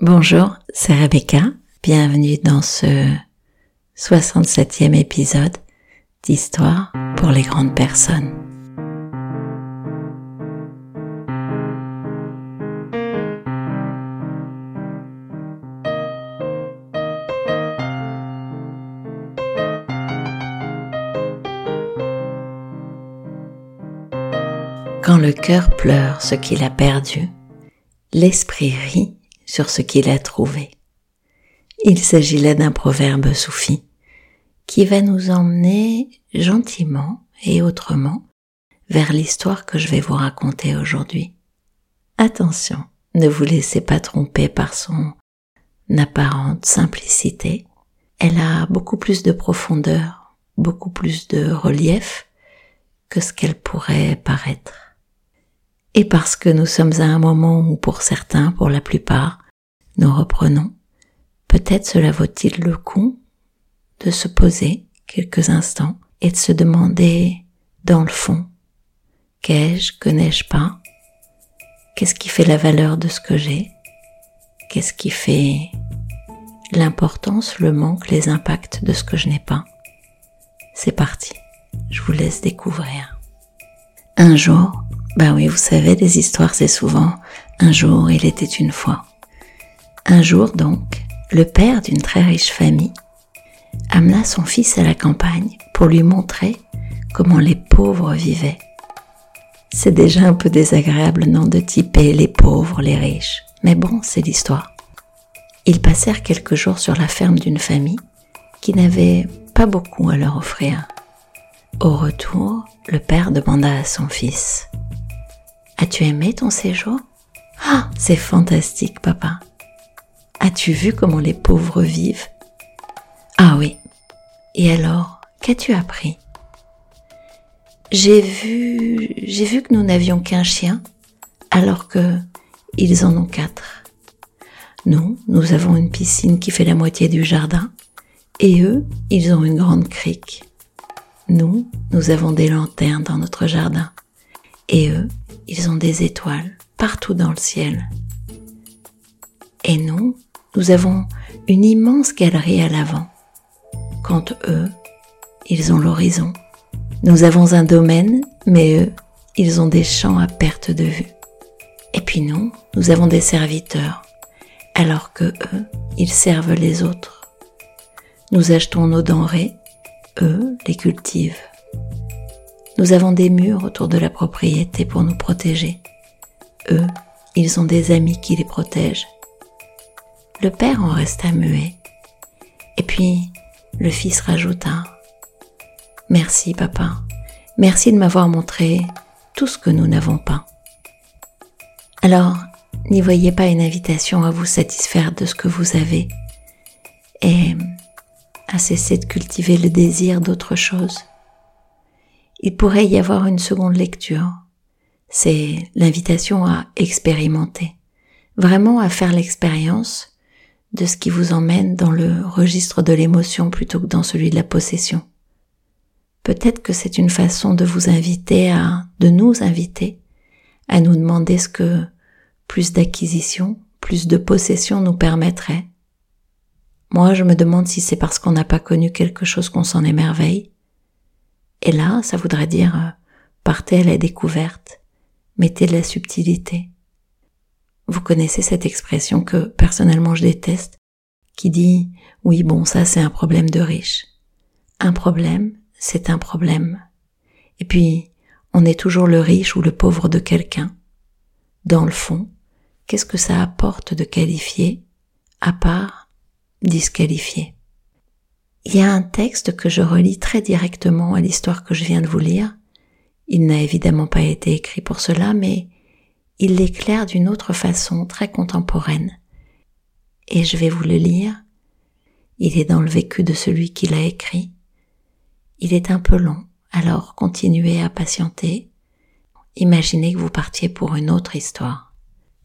Bonjour, c'est Rebecca. Bienvenue dans ce 67e épisode d'Histoire pour les grandes personnes. Quand le cœur pleure ce qu'il a perdu, l'esprit rit sur ce qu'il a trouvé. Il s'agit là d'un proverbe soufi qui va nous emmener gentiment et autrement vers l'histoire que je vais vous raconter aujourd'hui. Attention, ne vous laissez pas tromper par son apparente simplicité. Elle a beaucoup plus de profondeur, beaucoup plus de relief que ce qu'elle pourrait paraître et parce que nous sommes à un moment où pour certains, pour la plupart, nous reprenons, peut-être cela vaut-il le coup de se poser quelques instants et de se demander dans le fond, qu'ai-je, que n'ai-je pas, qu'est-ce qui fait la valeur de ce que j'ai, qu'est-ce qui fait l'importance, le manque, les impacts de ce que je n'ai pas? C'est parti, je vous laisse découvrir. Un jour, ben oui, vous savez, des histoires, c'est souvent un jour, il était une fois. Un jour donc, le père d'une très riche famille amena son fils à la campagne pour lui montrer comment les pauvres vivaient. C'est déjà un peu désagréable, non, de typer les pauvres, les riches. Mais bon, c'est l'histoire. Ils passèrent quelques jours sur la ferme d'une famille qui n'avait pas beaucoup à leur offrir. Au retour, le père demanda à son fils As-tu aimé ton séjour? Ah, c'est fantastique, papa. As-tu vu comment les pauvres vivent? Ah oui. Et alors, qu'as-tu appris? J'ai vu, j'ai vu que nous n'avions qu'un chien, alors que ils en ont quatre. Nous, nous avons une piscine qui fait la moitié du jardin, et eux, ils ont une grande crique. Nous, nous avons des lanternes dans notre jardin, et eux, ils ont des étoiles partout dans le ciel. Et nous, nous avons une immense galerie à l'avant. Quand eux, ils ont l'horizon. Nous avons un domaine, mais eux, ils ont des champs à perte de vue. Et puis nous, nous avons des serviteurs, alors que eux, ils servent les autres. Nous achetons nos denrées, eux les cultivent. Nous avons des murs autour de la propriété pour nous protéger. Eux, ils ont des amis qui les protègent. Le père en resta muet. Et puis, le fils rajouta, Merci papa, merci de m'avoir montré tout ce que nous n'avons pas. Alors, n'y voyez pas une invitation à vous satisfaire de ce que vous avez et à cesser de cultiver le désir d'autre chose il pourrait y avoir une seconde lecture. C'est l'invitation à expérimenter, vraiment à faire l'expérience de ce qui vous emmène dans le registre de l'émotion plutôt que dans celui de la possession. Peut-être que c'est une façon de vous inviter à, de nous inviter, à nous demander ce que plus d'acquisition, plus de possession nous permettrait. Moi, je me demande si c'est parce qu'on n'a pas connu quelque chose qu'on s'en émerveille, et là, ça voudrait dire euh, partez à la découverte, mettez de la subtilité. Vous connaissez cette expression que personnellement je déteste, qui dit oui bon ça c'est un problème de riche. Un problème, c'est un problème. Et puis, on est toujours le riche ou le pauvre de quelqu'un. Dans le fond, qu'est-ce que ça apporte de qualifier, à part disqualifier? Il y a un texte que je relis très directement à l'histoire que je viens de vous lire. Il n'a évidemment pas été écrit pour cela, mais il l'éclaire d'une autre façon très contemporaine. Et je vais vous le lire. Il est dans le vécu de celui qui l'a écrit. Il est un peu long, alors continuez à patienter. Imaginez que vous partiez pour une autre histoire,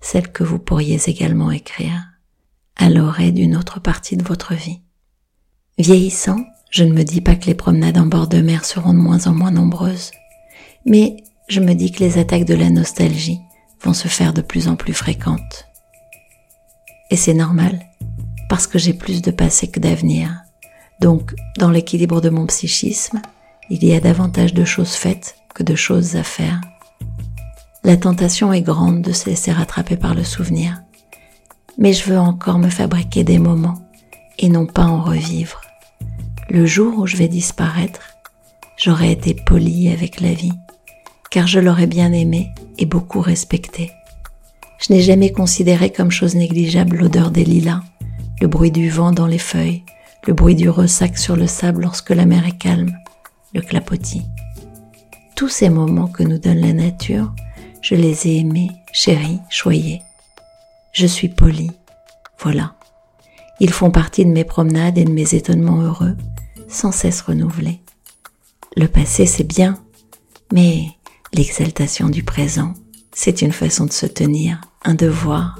celle que vous pourriez également écrire à l'oreille d'une autre partie de votre vie. Vieillissant, je ne me dis pas que les promenades en bord de mer seront de moins en moins nombreuses, mais je me dis que les attaques de la nostalgie vont se faire de plus en plus fréquentes. Et c'est normal, parce que j'ai plus de passé que d'avenir. Donc, dans l'équilibre de mon psychisme, il y a davantage de choses faites que de choses à faire. La tentation est grande de se laisser rattraper par le souvenir, mais je veux encore me fabriquer des moments et non pas en revivre. Le jour où je vais disparaître, j'aurai été poli avec la vie, car je l'aurais bien aimé et beaucoup respecté. Je n'ai jamais considéré comme chose négligeable l'odeur des lilas, le bruit du vent dans les feuilles, le bruit du ressac sur le sable lorsque la mer est calme, le clapotis. Tous ces moments que nous donne la nature, je les ai aimés, chéris, choyés. Je suis poli. Voilà. Ils font partie de mes promenades et de mes étonnements heureux, sans cesse renouvelés. Le passé, c'est bien, mais l'exaltation du présent, c'est une façon de se tenir, un devoir.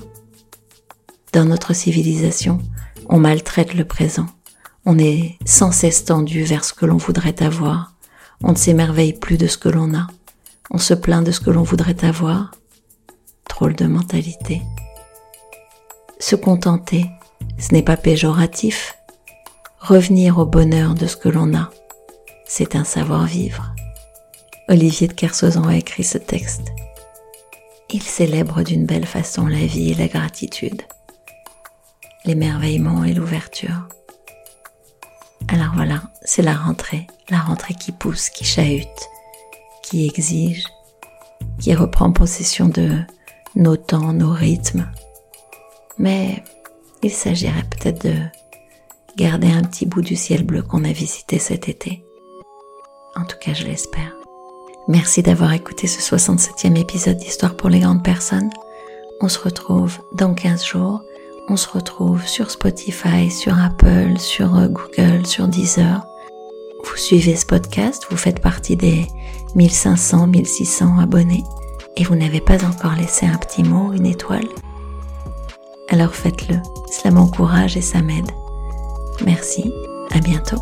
Dans notre civilisation, on maltraite le présent. On est sans cesse tendu vers ce que l'on voudrait avoir. On ne s'émerveille plus de ce que l'on a. On se plaint de ce que l'on voudrait avoir. Drôle de mentalité. Se contenter, ce n'est pas péjoratif. Revenir au bonheur de ce que l'on a, c'est un savoir-vivre. Olivier de Kersauzon a écrit ce texte. Il célèbre d'une belle façon la vie et la gratitude, l'émerveillement et l'ouverture. Alors voilà, c'est la rentrée, la rentrée qui pousse, qui chahute, qui exige, qui reprend possession de nos temps, nos rythmes. Mais il s'agirait peut-être de garder un petit bout du ciel bleu qu'on a visité cet été. En tout cas, je l'espère. Merci d'avoir écouté ce 67e épisode d'Histoire pour les grandes personnes. On se retrouve dans 15 jours. On se retrouve sur Spotify, sur Apple, sur euh, Google, sur Deezer. Vous suivez ce podcast, vous faites partie des 1500, 1600 abonnés et vous n'avez pas encore laissé un petit mot, une étoile. Alors faites-le, cela m'encourage et ça m'aide. Merci, à bientôt.